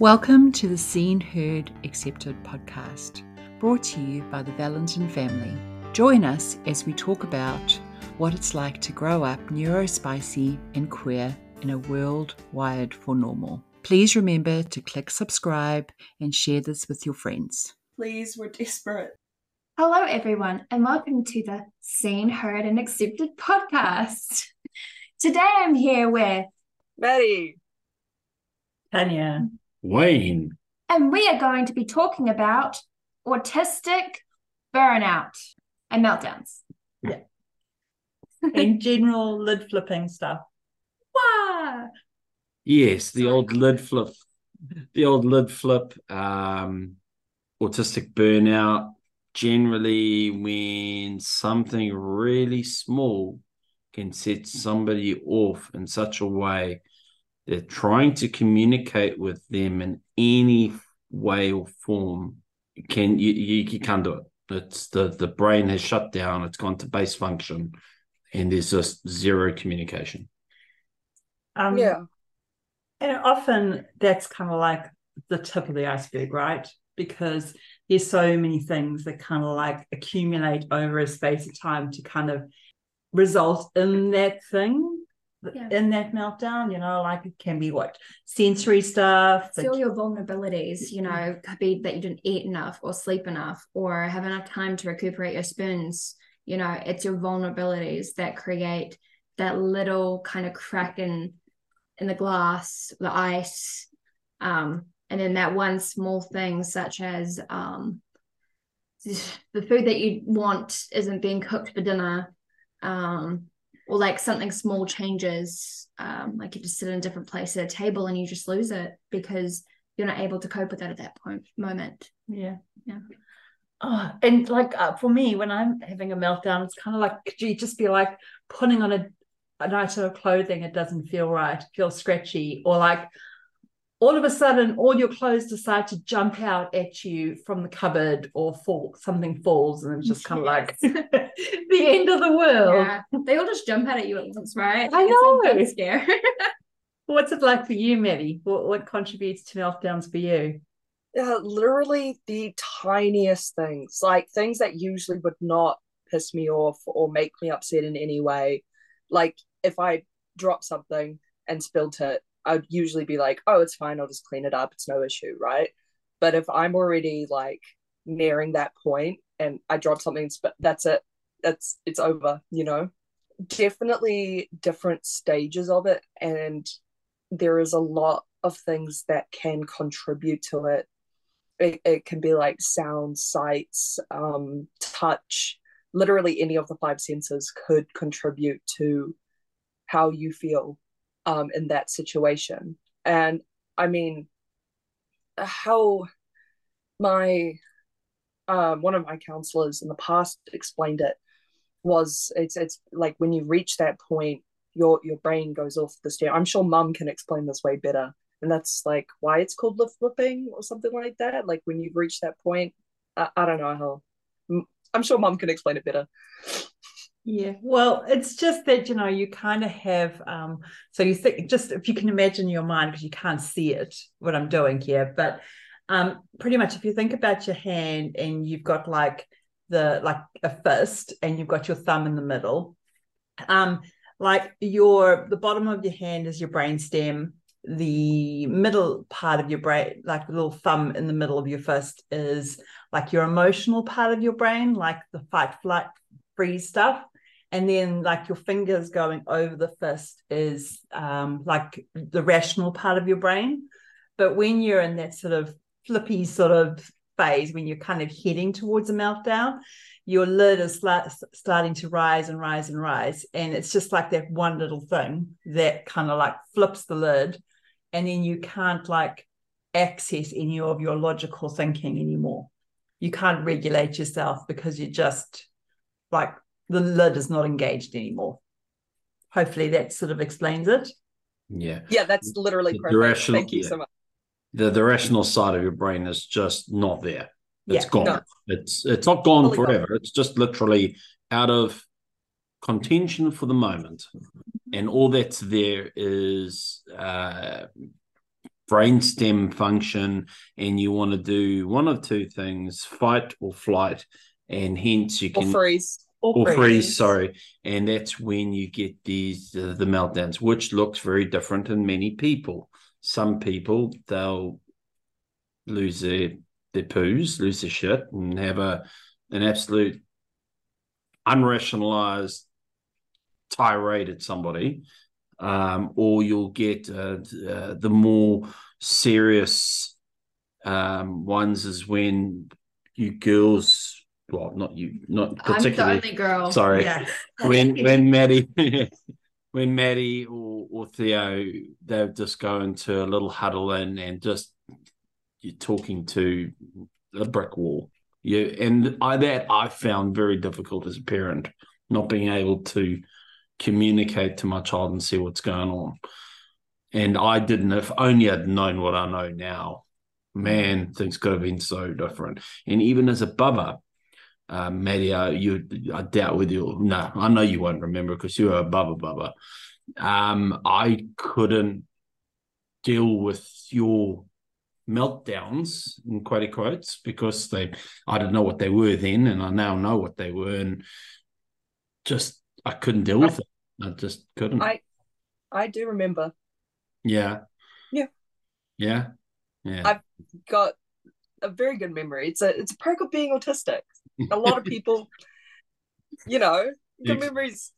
Welcome to the Seen, Heard, Accepted podcast, brought to you by the Valentin family. Join us as we talk about what it's like to grow up neurospicy and queer in a world wired for normal. Please remember to click subscribe and share this with your friends. Please, we're desperate. Hello, everyone, and welcome to the Seen, Heard, and Accepted podcast. Today I'm here with Maddie. Tanya. Wayne. and we are going to be talking about autistic burnout and meltdowns. In general, lid flipping stuff. Wow. Yes, the old lid flip. The old lid flip. Um, autistic burnout. Generally, when something really small can set somebody off in such a way they're trying to communicate with them in any way or form. You can you, you, you can't do it. It's the the brain has shut down. It's gone to base function and there's just zero communication. Um, yeah. And often that's kind of like the tip of the iceberg, right? Because there's so many things that kind of like accumulate over a space of time to kind of result in that thing, Yeah. in that meltdown. You know, like it can be what sensory stuff. See all your vulnerabilities, you know, could be that you didn't eat enough or sleep enough or have enough time to recuperate your spoons. You know, it's your vulnerabilities that create that little kind of crack in in the glass, the ice. Um, and then that one small thing such as um the food that you want isn't being cooked for dinner. Um, or like something small changes um, like you just sit in a different place at a table and you just lose it because you're not able to cope with that at that point moment Yeah. Yeah. Oh, and like uh, for me, when I'm having a meltdown, it's kind of like could you just be like putting on a, an item of clothing, it doesn't feel right, feels scratchy, or like all of a sudden all your clothes decide to jump out at you from the cupboard or fall something falls and it's just kind of like the end of the world. yeah they all just jump out at you at once right I know. it's scare What's it like for you, Maddie? What, what contributes to meltdowns for you? Yeah, literally the tiniest things, like things that usually would not piss me off or make me upset in any way. Like if I drop something and spilled it, I'd usually be like, oh, it's fine, I'll just clean it up, it's no issue, right? But if I'm already like nearing that point and I drop something, sp- that's it, that's it's over, you know? Definitely different stages of it, and there is a lot of things that can contribute to it. It, it can be like sound, sights, um, touch, literally any of the five senses could contribute to how you feel um, in that situation. And I mean, how my um, one of my counselors in the past explained it was it's it's like when you reach that point your your brain goes off the stair. I'm sure mum can explain this way better. And that's like why it's called lid flipping or something like that. Like when you've reached that point, I, I don't know how. I'm sure mum can explain it better. Yeah, well, it's just that you know you kind of have um so you think just if you can imagine your mind because you can't see it what I'm doing here, but um pretty much if you think about your hand and you've got like the like a fist and you've got your thumb in the middle, um like your the bottom of your hand is your brain stem, the middle part of your brain, like the little thumb in the middle of your fist is like your emotional part of your brain, like the fight, flight, freeze stuff and then like your fingers going over the fist is um, like the rational part of your brain. But when you're in that sort of flippy sort of phase when you're kind of heading towards a meltdown your lid is sla- starting to rise and rise and rise. And it's just like that one little thing that kind of like flips the lid. And then you can't like access any of your logical thinking anymore. You can't regulate yourself because you're just like the lid is not engaged anymore. Hopefully that sort of explains it. yeah Yeah, that's literally The perfect. directional- Thank you yeah. so much. the the rational side of your brain is just not there. It's Yeah, gone. no. It's it's not gone Fully gone. forever. It's just literally out of contention for the moment, and all that's there is uh, brainstem function and you want to do one of two things fight or flight and hence you Or can freeze. Or or freeze. sorry. And that's when you get these uh, the meltdowns which looks very different in many people. Some people they'll lose their their poos lose their shit and have a an absolute unrationalized tirade at somebody. Um, or you'll get uh, uh, the more serious um, ones is when you girls well not you not I'm the particularly only girl. sorry Yeah. when when Maddie when Maddie or, or Theo they'll just go into a little huddle in and just you're talking to a brick wall. Yeah, and I that I found very difficult as a parent, not being able to communicate to my child and see what's going on. And I didn't, if only I'd known what I know now, man, things could have been so different. And even as a bubba, um, uh, you, I doubt with you. No, I know you won't remember because you were a bubba bubba. Um, I couldn't deal with your meltdowns in quote quotes because they, I didn't know what they were then, and I now know what they were, and just I couldn't deal with it. I just couldn't. I I do remember. yeah. Yeah. Yeah. Yeah. I've got a very good memory. It's a it's a perk of being autistic. A lot of people, you know, the Ex- memories.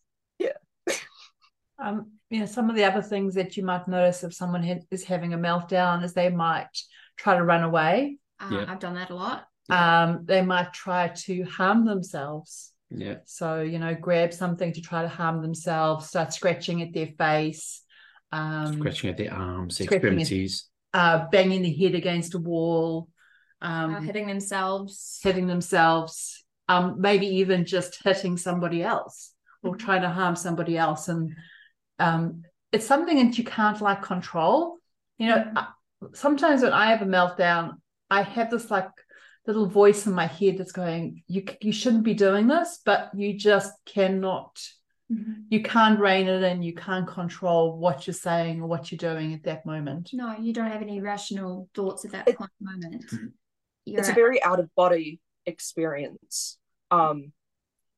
Um, you know, some of the other things that you might notice if someone ha- is having a meltdown is they might try to run away. Uh, Yeah. I've done that a lot. Um, they might try to harm themselves. yeah. So, you know, grab something to try to harm themselves, start scratching at their face, um, Scratching at their arms, scratching at- uh, banging the head against a wall, Uh, um, hitting themselves. hitting themselves, um, maybe even just hitting somebody else or Mhm. trying to harm somebody else. And um, it's something that you can't like control. You know, Mhm. I- sometimes when I have a meltdown, I have this like little voice in my head that's going, "You you shouldn't be doing this," but you just cannot. Mhm. You can't rein it in. You can't control what you're saying or what you're doing at that moment. No, you don't have any rational thoughts at that It- point moment. You're It's a very out of body experience. Um,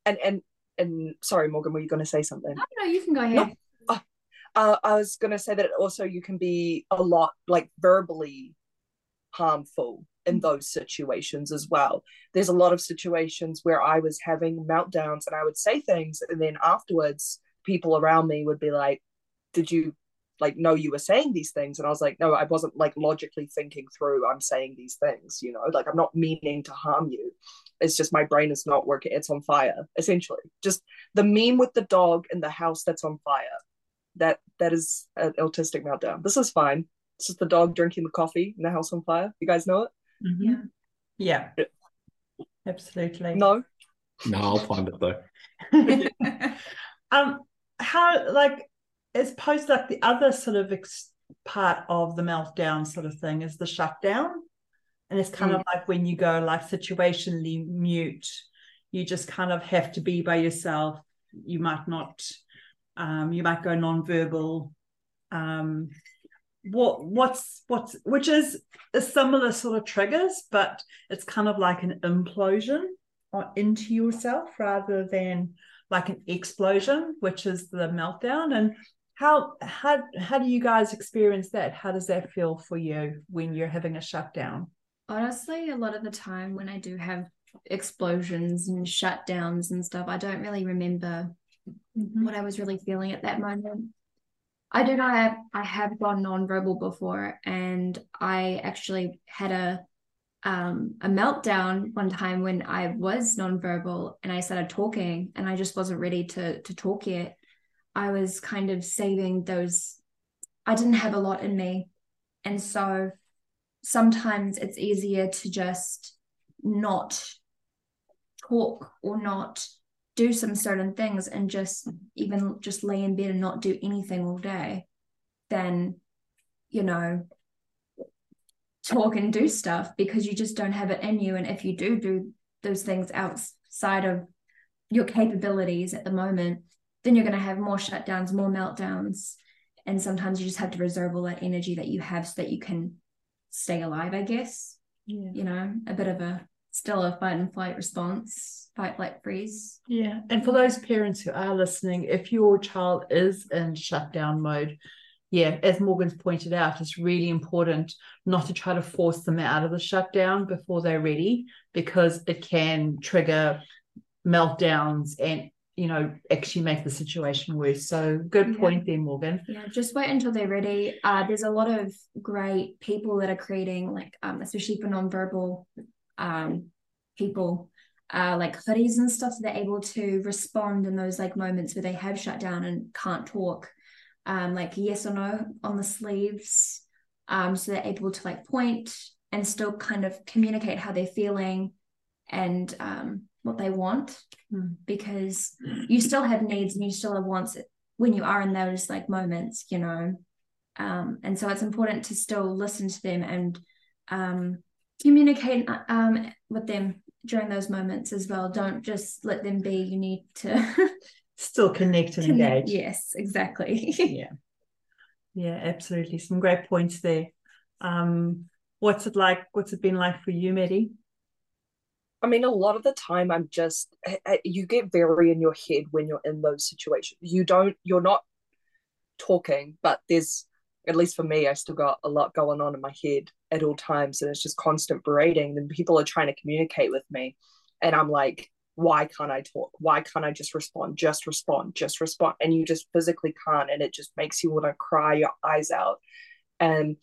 and and and sorry, Morgan, were you going to say something? no, no, you can go ahead. No. Uh, I was going to say that also you can be a lot like verbally harmful in those situations as well. There's a lot of situations where I was having meltdowns and I would say things, and then afterwards, people around me would be like, Did you like no you were saying these things? And I was like, No, I wasn't like logically thinking through, I'm saying these things, you know, like I'm not meaning to harm you. It's just my brain is not working, it's on fire, essentially. Just the meme with the dog in the house that's on fire that that is an autistic meltdown. This is fine. It's just the dog drinking the coffee in the house on fire. You guys know it? Mhm. Yeah. Absolutely. No. No, I'll find it though. um how like as opposed to like the other sort of ex- part of the meltdown sort of thing is the shutdown. And it's kind of like when you go like situationally mute you just kind of have to be by yourself. You might not um you might go non-verbal. Um what what's what's which is a similar sort of triggers but it's kind of like an implosion or into yourself rather than like an explosion, which is the meltdown. And how how how do you guys experience that? How does that feel for you when you're having a shutdown? Honestly, a lot of the time when I do have explosions and shutdowns and stuff, I don't really remember what I was really feeling at that moment. I do know I have, I have gone nonverbal before, and I actually had a um, a meltdown one time when I was non-verbal and I started talking, and I just wasn't ready to to talk yet. I was kind of saving those. I didn't have a lot in me, and so sometimes it's easier to just not talk or not do some certain things and just even just lay in bed and not do anything all day than you know talk and do stuff because you just don't have it in you and if you do do those things outside of your capabilities at the moment then you're going to have more shutdowns more meltdowns and sometimes you just have to reserve all that energy that you have so that you can stay alive i guess Yeah. you know a bit of a still a fight and flight response fight flight freeze Yeah. And for those parents who are listening, if your child is in shutdown mode, yeah, as Morgan's pointed out, it's really important not to try to force them out of the shutdown before they're ready because it can trigger meltdowns and, you know, actually make the situation worse. So good Yeah. point there, Morgan. Yeah, just wait until they're ready. Uh, there's a lot of great people that are creating, like, um, especially for nonverbal um, people, uh, like hoodies and stuff, so they're able to respond in those like moments where they have shut down and can't talk, um, like yes or no on the sleeves, um, so they're able to like point and still kind of communicate how they're feeling and um, what they want, Hmm. because you still have needs and you still have wants when you are in those like moments, you know. Um, and so it's important to still listen to them and um, communicate uh, um, with them during those moments as well. Don't just let them be. You need to Still connect and connect. engage. Yes, exactly. yeah yeah absolutely some great points there um what's it like what's it been like for you Maddie I mean, a lot of the time, I'm just, I- I- you get very in your head when you're in those situations. You don't, you're not talking, but there's, at least for me, I still got a lot going on in my head at all times. And it's just constant berating. And people are trying to communicate with me. And I'm like, why can't I talk? Why can't I just respond? Just respond, just respond. And you just physically can't. And it just makes you want to cry your eyes out. And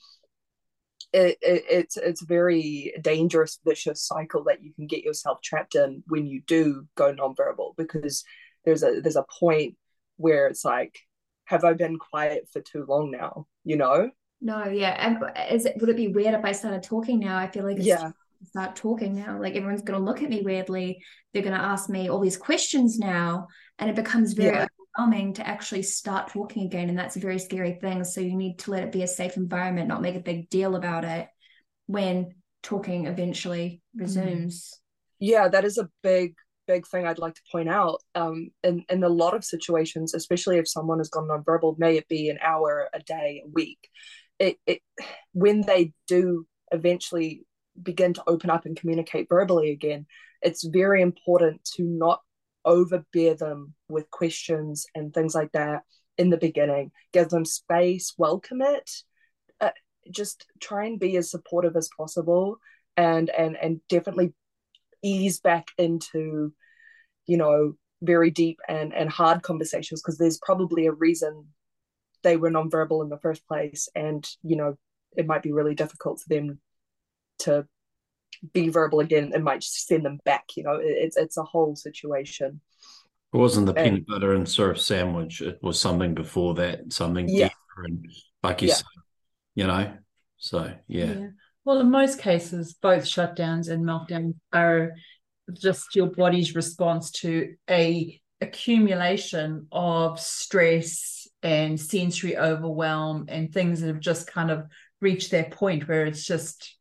it, it, it's it's a very dangerous vicious cycle that you can get yourself trapped in when you do go nonverbal because there's a there's a point where it's like have i been quiet for too long now you know no, yeah. And is it would it be weird if I started talking now? I feel like it's yeah start talking now. Like everyone's gonna look at me weirdly. They're gonna ask me all these questions now. And it becomes very Yeah. Overwhelming to actually start talking again. And that's a very scary thing. So you need to let it be a safe environment, not make a big deal about it when talking eventually resumes. yeah that is a big big thing i'd like to point out um in in a lot of situations especially if someone has gone nonverbal may it be an hour a day a week it, it when they do eventually begin to open up and communicate verbally again it's very important to not overbear them with questions and things like that in the beginning. Give them space welcome it uh, just try and be as supportive as possible and and and definitely ease back into you know very deep and and hard conversations because there's probably a reason they were nonverbal in the first place and you know it might be really difficult for them to be verbal again it might just send them back you know it, it's it's a whole situation It wasn't the And- peanut butter and syrup sandwich. It was something before that, something Yeah. deeper and like you Yeah. said, you know. So yeah. Well, in most cases, both shutdowns and meltdowns are just your body's response to a accumulation of stress and sensory overwhelm and things that have just kind of reached that point where it's just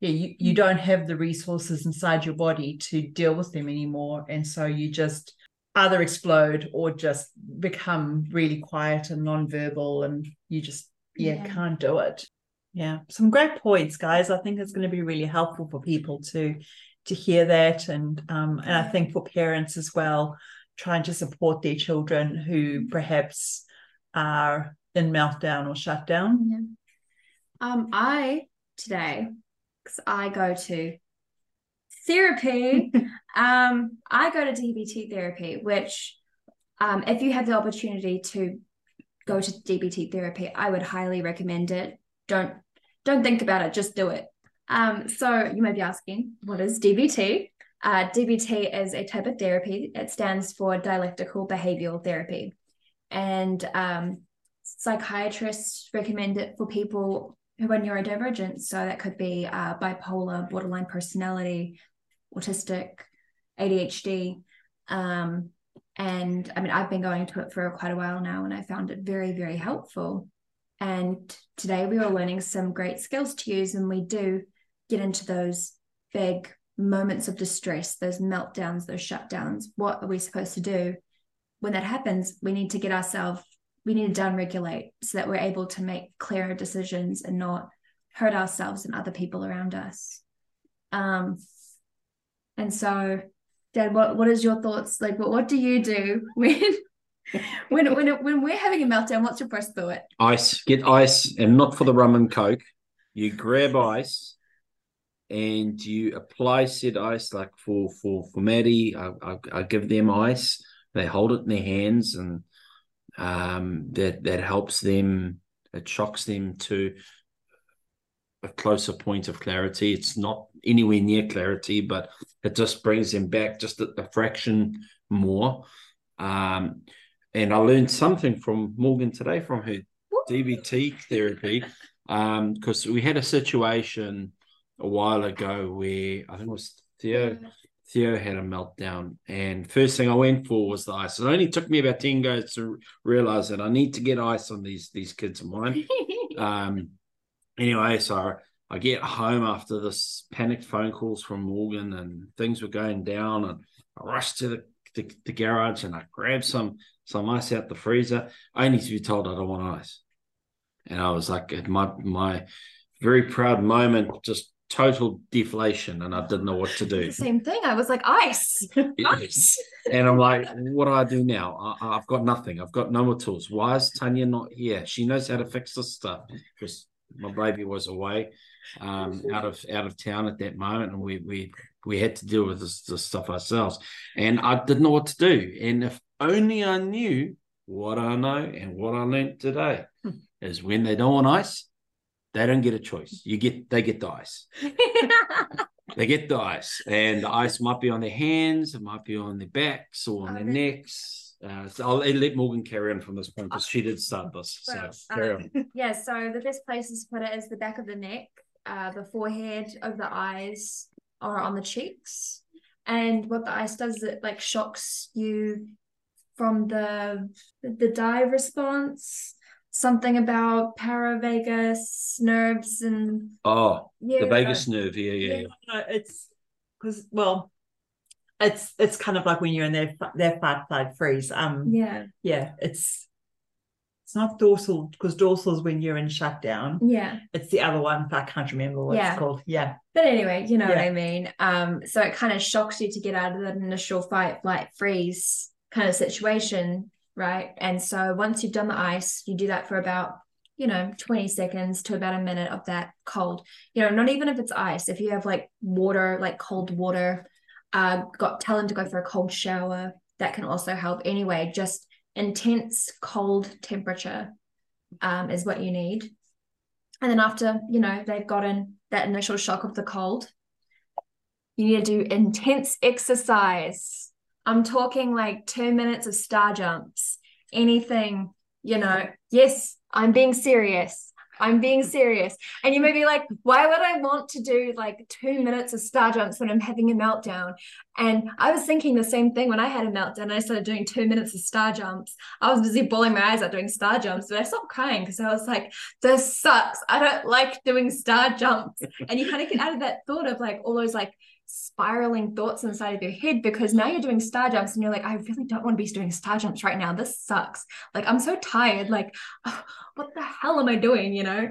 yeah you, you don't have the resources inside your body to deal with them anymore and so you just either explode or just become really quiet and non-verbal and you just yeah, Yeah. can't do it. Yeah some great points guys. I think it's going to be really helpful for people to to hear that and um and i think for parents as well trying to support their children who perhaps are in meltdown or shutdown Yeah. Um, I today, I go to therapy, um, I go to DBT therapy, which um, if you have the opportunity to go to DBT therapy, I would highly recommend it. Don't don't think about it, just do it. Um, so you may be asking, what is DBT? Uh, DBT is a type of therapy. It stands for dialectical behavioral therapy, and um, psychiatrists recommend it for people who are neurodivergent. So that could be uh, bipolar, borderline personality, autistic, ADHD. Um, and I mean, I've been going to it for quite a while now, and I found it very, very helpful. And today we were learning some great skills to use, and we do get into those big moments of distress, those meltdowns, those shutdowns. What are we supposed to do? When that happens, we need to get ourselves we need to downregulate so that we're able to make clearer decisions and not hurt ourselves and other people around us. Um, and so, Dad, what what is your thoughts? Like, what what do you do when when when when we're having a meltdown? What's your first thought? Ice. Get ice, and not for the rum and coke. You grab ice, and you apply said ice. Like for for for Maddie, I, I, I give them ice. They hold it in their hands, and um, that that helps them. It shocks them to a closer point of clarity. It's not anywhere near clarity, but it just brings them back just a, a fraction more. Um, and I learned something from Morgan today from her DBT therapy because um, we had a situation a while ago where I think it was Theo. Theo had a meltdown, and first thing I went for was the ice. It only took me about ten goes to realize that I need to get ice on these these kids of mine. um, anyway, so I get home after this panicked phone calls from Morgan and things were going down and I rushed to the, the, the garage and I grabbed some some ice out the freezer. Only to be told I don't want ice. And I was like my my very proud moment, just total deflation, and I didn't know what to do. Same thing. I was like, ice, ice. and I'm like, what do I do now? I, have got nothing. I've got no more tools. Why is Tanya not here? She knows how to fix this stuff because my baby was away um, out of out of town at that moment, and we we we had to deal with this, this stuff ourselves. And I didn't know what to do. And if only I knew what I know and what I learned today hmm. is when they don't want ice, they don't get a choice. You get they get the ice. they get the ice, and the ice might be on their hands, it might be on their backs or on their necks uh, so I'll let Morgan carry on from this point because she did start this. So um, yeah, so the best places to put it is the back of the neck, uh, the forehead, over the eyes, or on the cheeks. And what the ice does is it like shocks you from the the dive response. Something about paravagus nerves and oh yeah, the vagus nerve. Yeah, yeah. yeah. It's because well, it's it's kind of like when you're in their their fight flight freeze. Um, yeah, yeah, it's it's not dorsal because dorsal is when you're in shutdown. Yeah, it's the other one. I can't remember what yeah. it's called. Yeah, but anyway, you know yeah. what I mean. Um, so it kind of shocks you to get out of that initial fight flight freeze kind of situation, right? And so once you've done the ice, you do that for about you know 20 seconds to about a minute of that cold you know not even if it's ice if you have like water like cold water uh, got tell them to go for a cold shower. That can also help. Anyway, just intense cold temperature um, is what you need. And then after you know they've gotten that initial shock of the cold, you need to do intense exercise. I'm talking like two minutes of star jumps, anything, you know. Yes, I'm being serious. I'm being serious. And you may be like, why would I want to do like two minutes of star jumps when I'm having a meltdown? And I was thinking the same thing when I had a meltdown. I started doing two minutes of star jumps. I was busy bawling my eyes out doing star jumps, but I stopped crying because I was like, this sucks. I don't like doing star jumps. And you kind of get out of that thought of like all those like spiraling thoughts inside of your head because now you're doing star jumps and you're like, I really don't want to be doing star jumps right now. This sucks. Like, I'm so tired. Like, oh, what the hell am I doing? You know,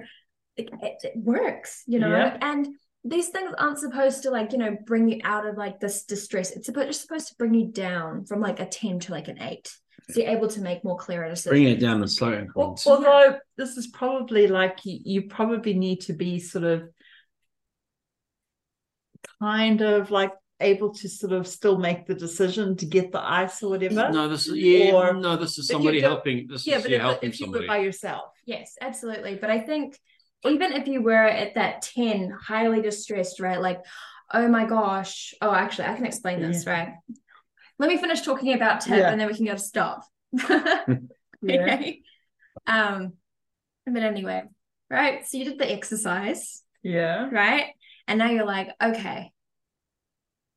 it, it, it works, you know, yeah. and these things aren't supposed to like, you know, bring you out of like this distress. It's supposed, it's supposed to bring you down from like a 10 to like an eight. So you're able to make more clearer decisions. Bring it down and slow increments. Although this is probably like you, you probably need to be sort of kind of like able to sort of still make the decision to get the ice or whatever? No, this is yeah. Or, no, this is somebody helping. This yeah, is but yeah, if, helping if you somebody. were by yourself. Yes, absolutely. But I think even if you were at that 10, highly distressed, right? Like, oh my gosh. Oh, actually, I can explain this, yeah. right? Let me finish talking about tip yeah. and then we can go to stop. okay. Um, but anyway, right. So you did the exercise. Yeah. Right. And now you're like, okay,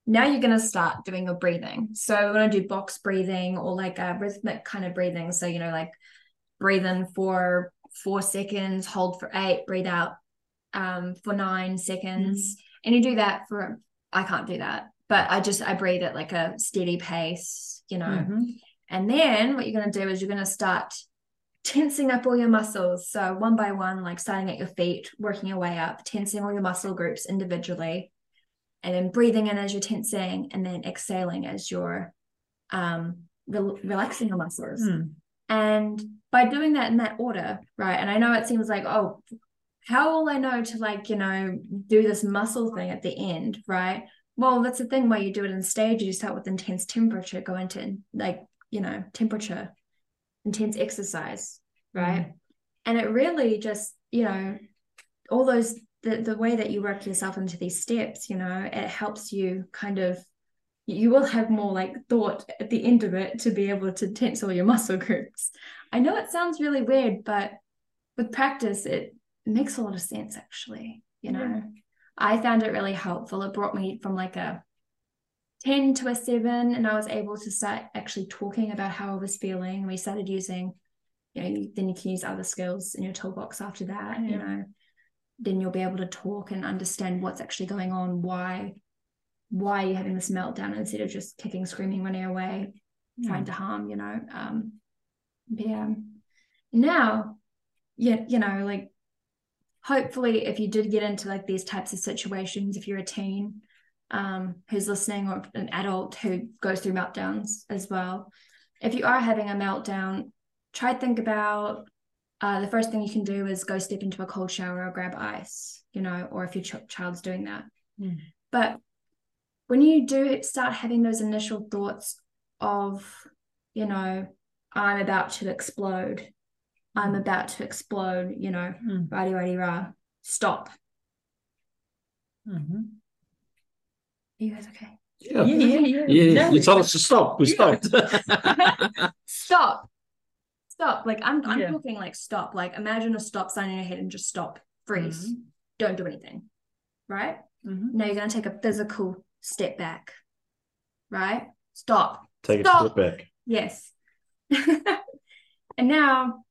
now you're going to start doing your breathing. So we're going to do box breathing or like a rhythmic kind of breathing. So, you know, like breathe in for four seconds, hold for eight, breathe out um, for nine seconds. Mm-hmm. And you do that for, I can't do that, but I just, I breathe at like a steady pace, you know. Mm-hmm. And then what you're going to do is you're going to start tensing up all your muscles. So one by one, like starting at your feet, working your way up, tensing all your muscle groups individually, and then breathing in as you're tensing, and then exhaling as you're um, re- relaxing your muscles. Mm. And by doing that in that order, right? And I know it seems like, oh, how will I know to like, you know, do this muscle thing at the end, right? Well, that's the thing where you do it in stages. You start with intense temperature, go into like, you know, temperature, intense exercise, right? Mm. And it really just, you know, all those the the way that you work yourself into these steps, you know, it helps you kind of you will have more like thought at the end of it to be able to tense all your muscle groups. I know it sounds really weird, but with practice, it makes a lot of sense actually. You know, Yeah. I found it really helpful. It brought me from like a 10 to a seven, and I was able to start actually talking about how I was feeling. We started using, you know, then you can use other skills in your toolbox after that, you know. Then you'll be able to talk and understand what's actually going on, why why are you're having this meltdown instead of just kicking, screaming, running away, trying to harm, you know. Um yeah. Now, yeah, you know, like hopefully if you did get into like these types of situations, if you're a teen um who's listening or an adult who goes through meltdowns as well, if you are having a meltdown, try to think about uh, the first thing you can do is go step into a cold shower or grab ice, you know, or if your ch- child's doing that. Mm. But when you do start having those initial thoughts of, you know, I'm about to explode, I'm about to explode, you know, Mm. righty, righty, rah, stop. Mhm. Are you guys okay? Yeah. Yeah, yeah, yeah. Yeah, No, you told us to stop. We Yeah. stopped. Stop. Stop. Like I'm I'm Yeah. talking like stop. Like imagine a stop sign in your head and just stop. Freeze. Don't do anything. Right? Mhm. Now you're gonna take a physical step back. Right? Stop. Take a step back. Yes. and now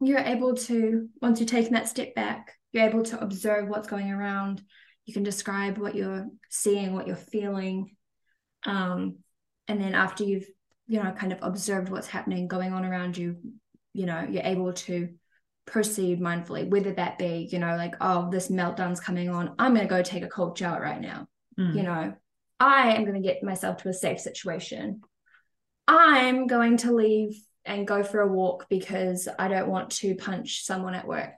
you're able to, once you've taken that step back, you're able to observe what's going around. You can describe what you're seeing, what you're feeling. Um, and then after you've, you know, kind of observed what's happening, going on around you, you know, you're able to proceed mindfully, whether that be, you know, like, oh, this meltdown's coming on. I'm going to go take a cold shower right now Mm. you know, I am going to get myself to a safe situation. I'm going to leave and go for a walk because I don't want to punch someone at work.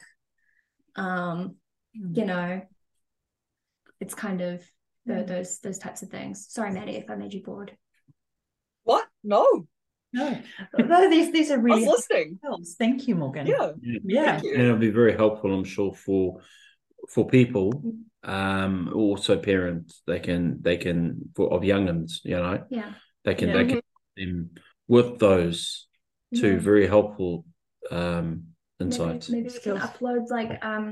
Um, Mm. you know, it's kind of the, Mm. those those types of things. Sorry, Maddie, if I made you bored. What? No, No, no, these these are really was listening. helps. Thank you, Morgan. Yeah, yeah, thank you. and it'll be very helpful, I'm sure, for for people, um, also parents. They can they can for of youngins, you know, Yeah. they can Yeah. they can help them with those two Yeah. very helpful um insights. maybe we can upload like um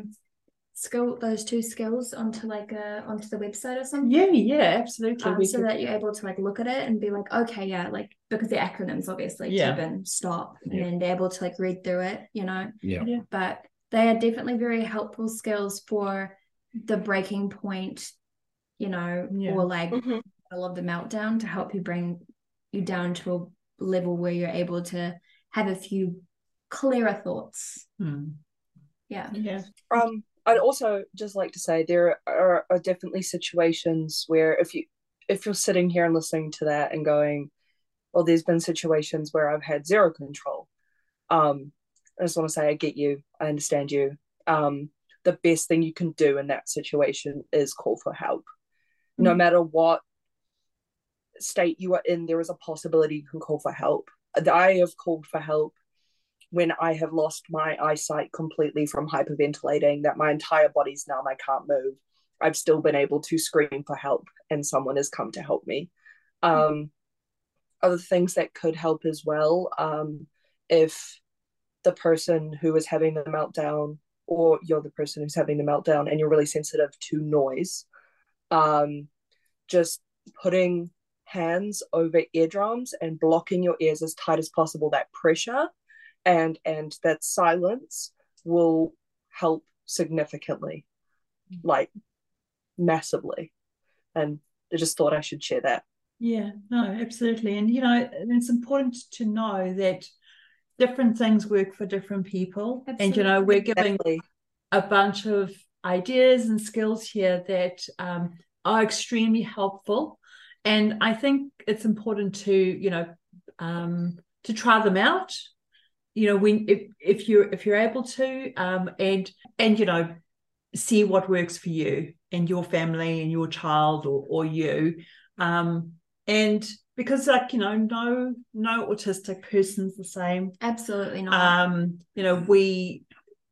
skill those two skills onto like a onto the website or something. yeah, yeah, absolutely. um, so could- that you're able to like look at it and be like, okay, yeah, like because the acronyms obviously Yeah. Tobin, stop, and Yeah. then be able to like read through it, you know. Yeah. Yeah. But they are definitely very helpful skills for the breaking point, you know, Yeah. or like Mhm. middle of the meltdown to help you bring you down to a level where you're able to have a few clearer thoughts. Mm. Yeah. yeah, Um, I'd also just like to say there are, are definitely situations where if you if you're sitting here and listening to that and going, well, there's been situations where I've had zero control. Um, I just want to say I get you, I understand you. Um, the best thing you can do in that situation is call for help. No Mhm. matter what state you are in, there is a possibility you can call for help. I have called for help when I have lost my eyesight completely from hyperventilating, that my entire body's numb, I can't move. I've still been able to scream for help, and someone has come to help me. Um, other things that could help as well, um, if the person who is having the meltdown, or you're the person who's having the meltdown, and you're really sensitive to noise, um, just putting hands over eardrums and blocking your ears as tight as possible. That pressure and and that silence will help significantly like massively and i just thought i should share that yeah, no, absolutely. And you know, it's important to know that different things work for different people Absolutely. and you know we're giving Definitely. a bunch of ideas and skills here that um, are extremely helpful and i think it's important to you know um, to try them out you know when if, if you're if you're able to um, and and you know see what works for you and your family and your child or, or you um, and because like you know no no autistic person's the same absolutely not um you know we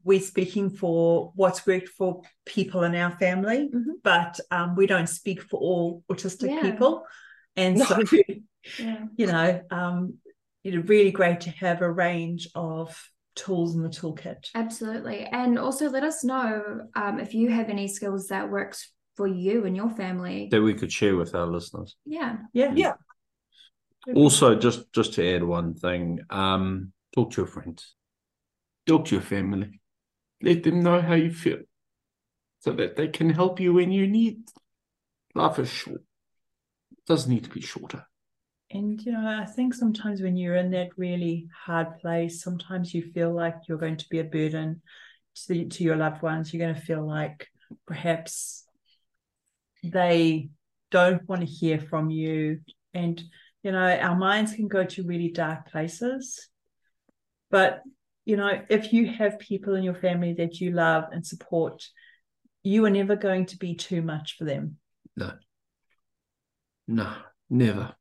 we're speaking for what's worked for people in our family mm-hmm. but um we don't speak for all autistic yeah. people and no. so yeah. you know um you know really great to have a range of tools in the toolkit. Absolutely. And also let us know um, if you have any skills that works for you and your family. That we could share with our listeners. Yeah. Yeah. Yeah. Also just just to add one thing um talk to your friends. Talk to your family. Let them know how you feel so that they can help you when you need. Life is short. It does need to be shorter and you know i think sometimes when you're in that really hard place sometimes you feel like you're going to be a burden to, to your loved ones. You're going to feel like perhaps they don't want to hear from you. And you know our minds can go to really dark places. But you know if you have people in your family that you love and support you are never going to be too much for them. No. No never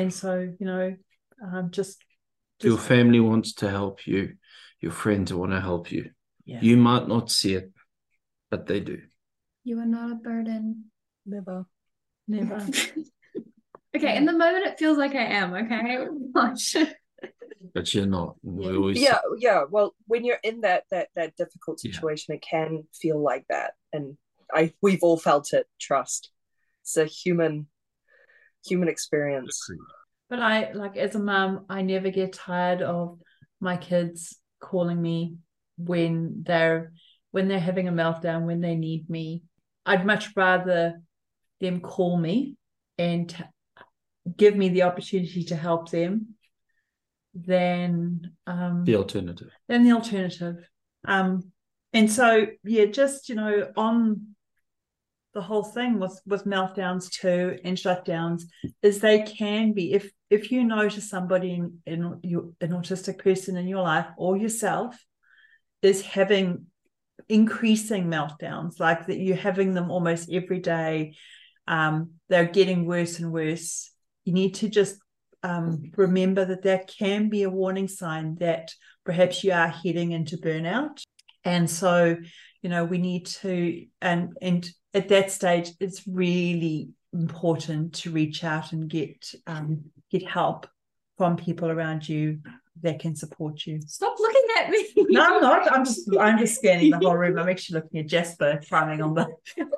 and so you know um, just, just your family wants to help you your friends want to help you yeah. you might not see it but they do you are not a burden never never Okay, in the moment it feels like I am, okay? but you're not. We always Yeah, yeah. Well, when you're in that that that difficult situation, yeah. it can feel like that. And I we've all felt it, trust. It's a human human experience. But I like as a mom, I never get tired of my kids calling me when they're when they're having a meltdown, when they need me. I'd much rather them call me and give me the opportunity to help them than um, the alternative. Than the alternative. Um, and so yeah, just you know, on the whole thing with with meltdowns too and shutdowns is they can be if if you notice somebody in, in your an autistic person in your life or yourself is having increasing meltdowns like that you're having them almost every day um, they're getting worse and worse you need to just um, remember that that can be a warning sign that perhaps you are heading into burnout. And so, you know, we need to, and and at that stage, it's really important to reach out and get um, get help from people around you that can support you. Stop looking at me. No, I'm not. I'm just I'm just scanning the whole room. I'm actually looking at Jasper frowning on the.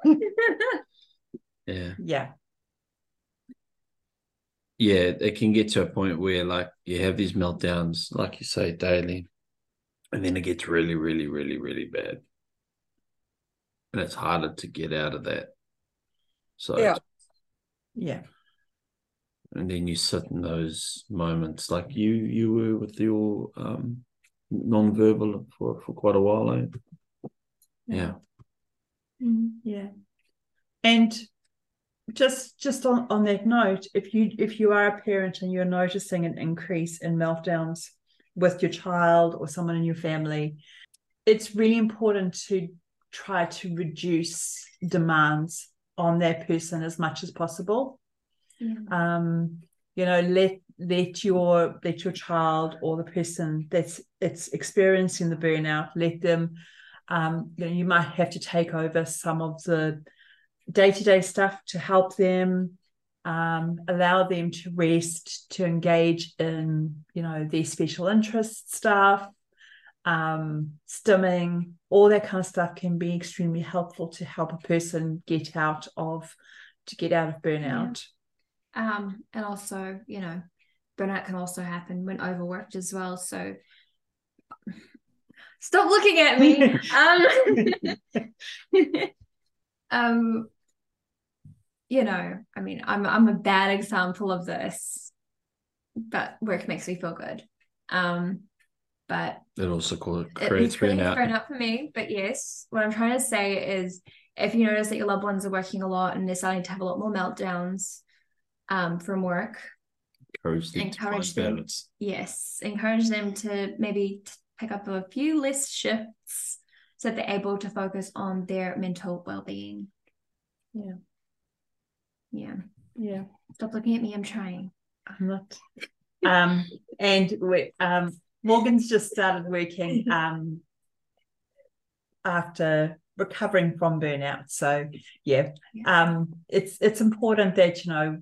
yeah. Yeah yeah, it can get to a point where like you have these meltdowns, like you say, daily, and then it gets really, really, really, really bad, and it's harder to get out of that. So yeah, yeah, and then you sit in those moments like you you were with your um non-verbal for for quite a while. Eh? Yeah. Mm-hmm. Yeah. And just just on, on that note if you if you are a parent and you're noticing an increase in meltdowns with your child or someone in your family it's really important to try to reduce demands on that person as much as possible yeah. um you know let let your let your child or the person that's it's experiencing the burnout let them um you know you might have to take over some of the day-to-day stuff to help them um, allow them to rest to engage in you know their special interest stuff um, stimming all that kind of stuff can be extremely helpful to help a person get out of to get out of burnout yeah. um, and also you know burnout can also happen when overworked as well so stop looking at me um, um you know, I mean, I'm I'm a bad example of this, but work makes me feel good. Um, but It also call it it creates creates burnout. burnout for me. But yes, what I'm trying to say is if you notice that your loved ones are working a lot and they're starting to have a lot more meltdowns um, from work, Encourage them to find encourage them. balance. yes, encourage them to maybe t- pick up a few less shifts so that they're able to focus on their mental well-being. Yeah. Yeah. Yeah. Stop looking at me. I'm trying. I'm not. Um, and we, um, Morgan's just started working um, after recovering from burnout. So yeah, um, it's it's important that you know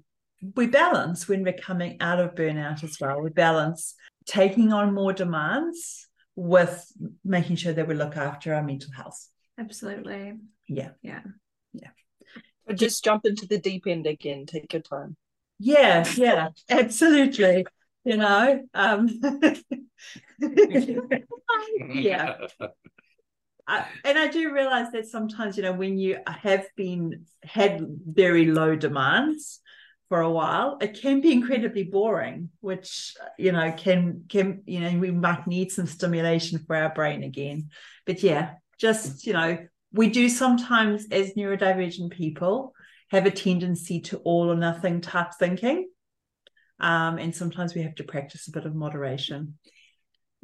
we balance when we're coming out of burnout as well. We balance taking on more demands with making sure that we look after our mental health. Absolutely. Yeah. Yeah. But just jump into the deep end again. Take your time. Yeah, yeah, absolutely. You know, um, yeah. I, and I do realize that sometimes, you know, when you have been had very low demands for a while, it can be incredibly boring, which you know can can you know we might need some stimulation for our brain again. But yeah, just you know, we do sometimes as neurodivergent people have a tendency to all or nothing type thinking. Um, and sometimes we have to practice a bit of moderation.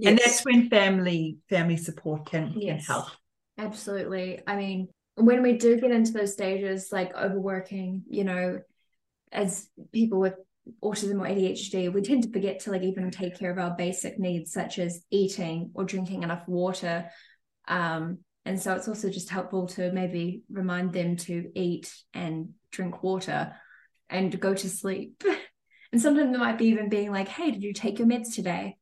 And that's when family family support can, can help. Absolutely. I mean, when we do get into those stages like overworking, you know, as people with autism or ADHD, we tend to forget to like even take care of our basic needs such as eating or drinking enough water. Um, and so it's also just helpful to maybe remind them to eat and drink water and go to sleep. and sometimes it might be even being like, hey, did you take your meds today?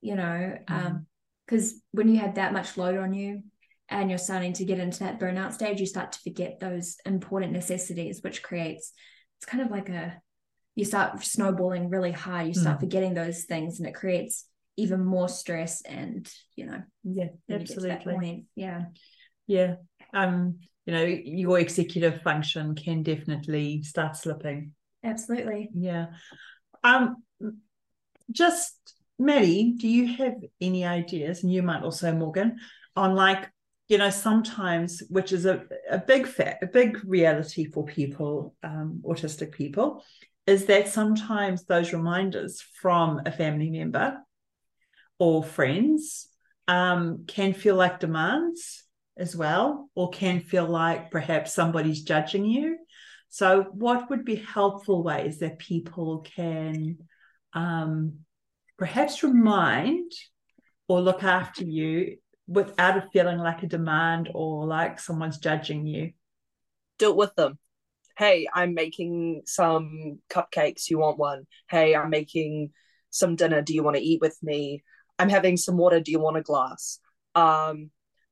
You know, um, because when you have that much load on you and you're starting to get into that burnout stage, you start to forget those important necessities, which creates it's kind of like a you start snowballing really high, you start Mm. forgetting those things, and it creates even more stress and you know Yeah, when you get to that absolutely. Yeah. Yeah. Um, you know, your executive function can definitely start slipping. Absolutely. Yeah. Um, just Maddie, do you have any ideas, and you might also, Morgan, on like, you know, sometimes, which is a, a big fact, a big reality for people, um, autistic people, is that sometimes those reminders from a family member or friends um, can feel like demands as well, or can feel like perhaps somebody's judging you. So, what would be helpful ways that people can um, perhaps remind or look after you without it feeling like a demand or like someone's judging you? Do it with them. Hey, I'm making some cupcakes. You want one? Hey, I'm making some dinner. Do you want to eat with me? I'm having some water. Do you want a glass? Um,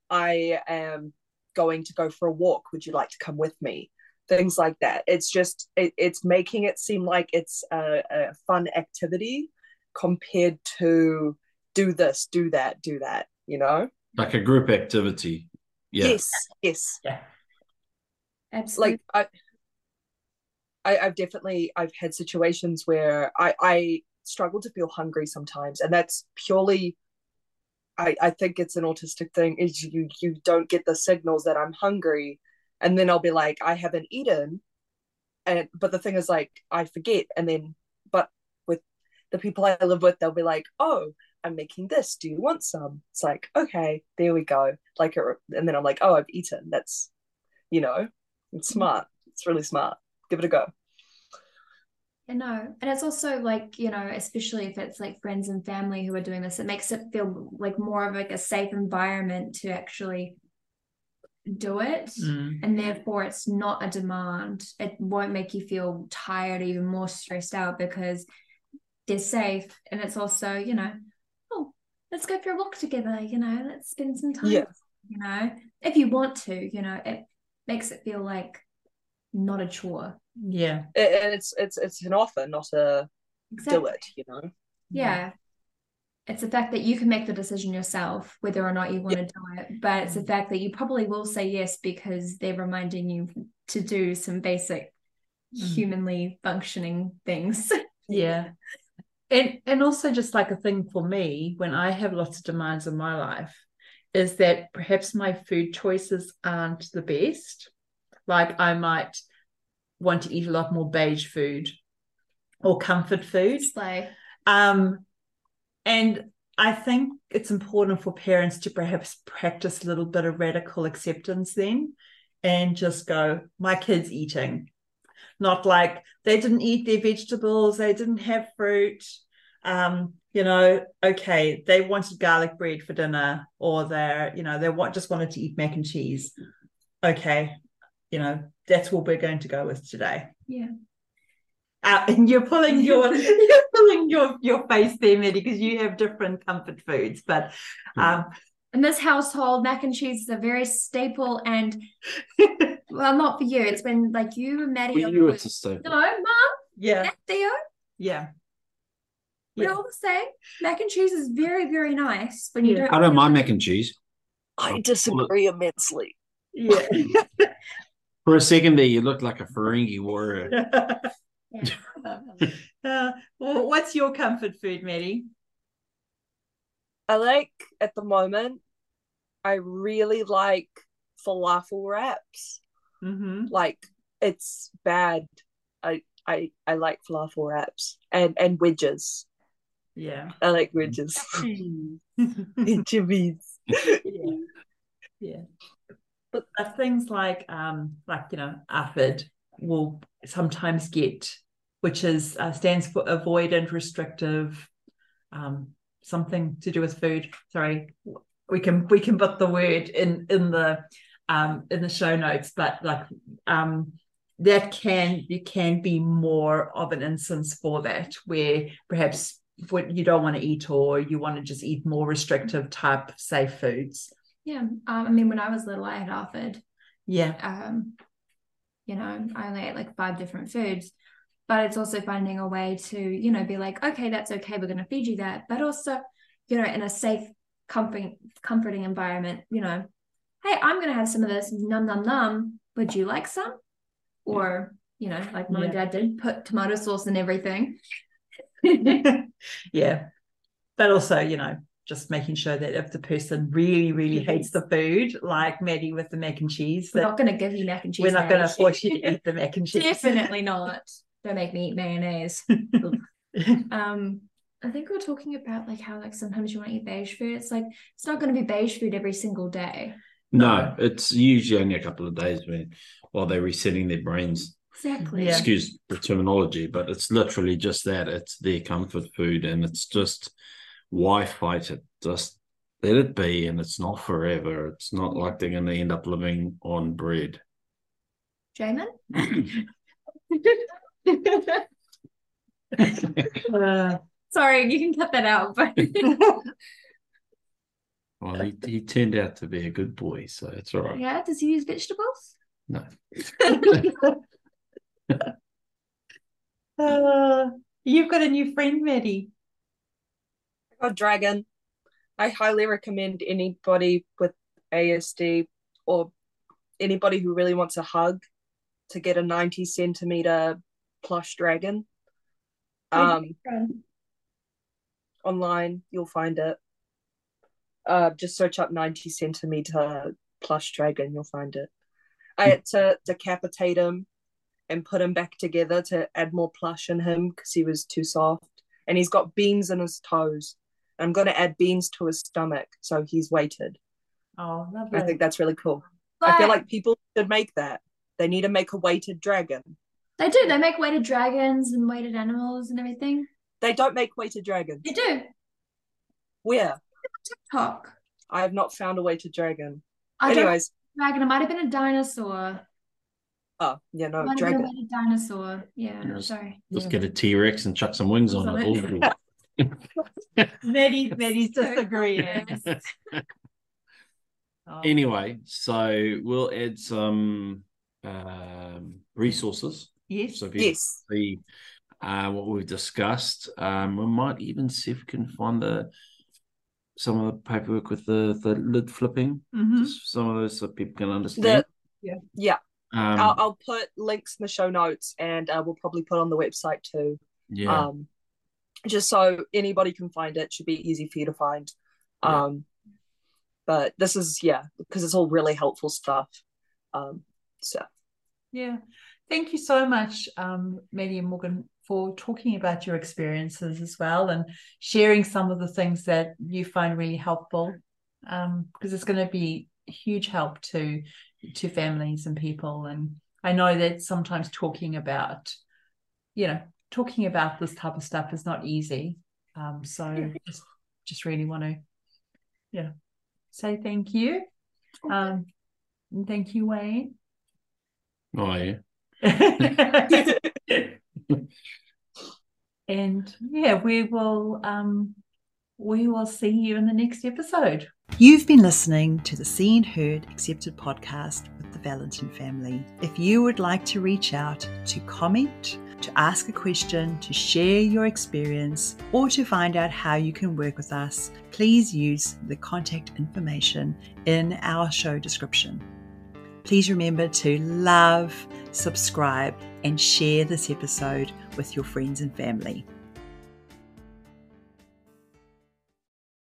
I am going to go for a walk. Would you like to come with me? Things like that. It's just it, it's making it seem like it's a, a fun activity compared to do this, do that, do that. You know? Like a group activity. Yeah. Yes, yes. Yeah. Absolutely. like I, I I've definitely I've had situations where I I struggle to feel hungry sometimes, and that's purely. I, I think it's an autistic thing is you you don't get the signals that I'm hungry and then I'll be like I haven't eaten. And but the thing is like I forget and then but with the people I live with they'll be like oh I'm making this. Do you want some? It's like okay there we go. Like and then I'm like oh I've eaten. That's you know it's mm-hmm. smart. It's really smart. Give it a go. I know. And it's also like, you know, especially if it's like friends and family who are doing this, it makes it feel like more of like a safe environment to actually do it. Mm. And therefore it's not a demand. It won't make you feel tired, or even more stressed out because they're safe. And it's also, you know, oh, let's go for a walk together, you know, let's spend some time, Yeah. you know, if you want to, you know, it makes it feel like not a chore. Yeah. It- and it's it's it's an offer not a Exactly. do it you know Yeah. It's the fact that you can make the decision yourself whether or not you want to do it. But it's the fact that you probably will say yes because they're reminding you to do some basic Mm. humanly functioning things. Yeah. and and also just like a thing for me when I have lots of demands in my life is that perhaps my food choices aren't the best. Like I might want to eat a lot more beige food or comfort food. Like Um, and I think it's important for parents to perhaps practice a little bit of radical acceptance then and just go, my kid's eating. Not like they didn't eat their vegetables, they didn't have fruit. Um, you know, okay, they wanted garlic bread for dinner, or they're, you know, they want, just wanted to eat mac and cheese. Okay, you know, that's what we're going to go with today. yeah. Uh, and you're pulling your you're pulling your your face there, Maddie, because you have different comfort foods. But um, In this household, mac and cheese is a very staple and well, not for you. It's been like you and Maddie. For are you, good. it's a staple. No, Mom yeah, and Theo. yeah, We're Yeah. all the same. Mac and cheese is very, very nice when you Yeah. don't. I don't mind mac and cheese. I disagree immensely. yeah. For a second there, you looked like a Ferengi warrior. uh, well, what's your comfort food, Maddie? I like at the moment. I really like falafel wraps. Mm-hmm. Like it's bad. I I I like falafel wraps and and wedges. Yeah. I like wedges. Chibis. yeah. Yeah. But uh, things like um like you know ARFID will sometimes get which is uh, stands for avoidant restrictive um something to do with food sorry we can we can put the word in in the um in the show notes but like um that can you can be more of an instance for that where perhaps what you don't want to eat or you want to just eat more restrictive type safe foods Yeah. Um, I mean, when I was little, I had ARFID. yeah Um, you know, I only ate like five different foods, but it's also finding a way to, you know, be like, okay, that's okay. We're going to feed you that, but also, you know, in a safe, comforting, comforting environment. You know, hey, I'm going to have some of this. Num num num. Would you like some? Or you know, like and Yeah. dad did, put tomato sauce and everything. yeah but also you know just making sure that if the person really really hates the food like maddie with the mac and cheese We're not going to give you mac and cheese. we're not going to force you to eat the mac and cheese Definitely not. Don't make me eat mayonnaise. um I think we are talking about like how like sometimes you want to eat beige food. It's like it's not going to be beige food every single day. No, it's usually only a couple of days when while they're resetting their brains. Exactly. Yeah. Excuse the terminology, but it's literally just that. It's their comfort food, and it's just why fight it? Just let it be, and it's not forever. It's not like they're going to end up living on bread. Jamin? Uh, Sorry, you can cut that out, but Well, he, he turned out to be a good boy, so it's all right. yeah, does he use vegetables? No. uh, you've got a new friend maddie I got dragon. I highly recommend anybody with ASD or anybody who really wants a hug to get a 90 centimeter plush dragon. Um, online, you'll find it. Uh, just search up 90 centimeter plush dragon, you'll find it. I had to decapitate him and put him back together to add more plush in him because he was too soft. And he's got beans in his toes. I'm going to add beans to his stomach so he's weighted. oh lovely I think that's really cool. I feel like people should make that. They need to make a weighted dragon. They do. They make weighted dragons and weighted animals and everything. They don't make weighted dragons. They do. Where? TikTok. I have not found a weighted dragon. I don't Anyways, dragon. It might have been a dinosaur. oh yeah, no It might have been a dinosaur. Yeah, Yes. sorry. Just get a T Rex and chuck some wings on it. all good. maddie maddie's disagreeing. Oh. anyway, so we'll add some um, resources. Yes So if you Yes. see uh, what we've discussed, um, we might even see if we can find the some of the paperwork with the the lid flipping. Mhm. Just some of those so people can understand. The yeah, um, I'll, I'll put links in the show notes, and uh, we'll probably put on the website too. yeah, Um, just so anybody can find it. Should be easy for you to find. Yeah. Um, but this is yeah because it's all really helpful stuff. Um, so Yeah. Thank you so much, um, Maddie and Morgan, for talking about your experiences as well and sharing some of the things that you find really helpful. Um, because it's going to be huge help to to families and people. And I know that sometimes talking about, you know, talking about this type of stuff is not easy. Um, so just just really want to, yeah, say thank you. Um, and thank you, Wayne. Oh yeah. and yeah, we will um we will see you in the next episode. You've been listening to the Seen, Heard, Accepted podcast with the Valentin family. If you would like to reach out to comment, to ask a question, to share your experience, or to find out how you can work with us, please use the contact information in our show description. Please remember to love, subscribe, and share this episode with your friends and family.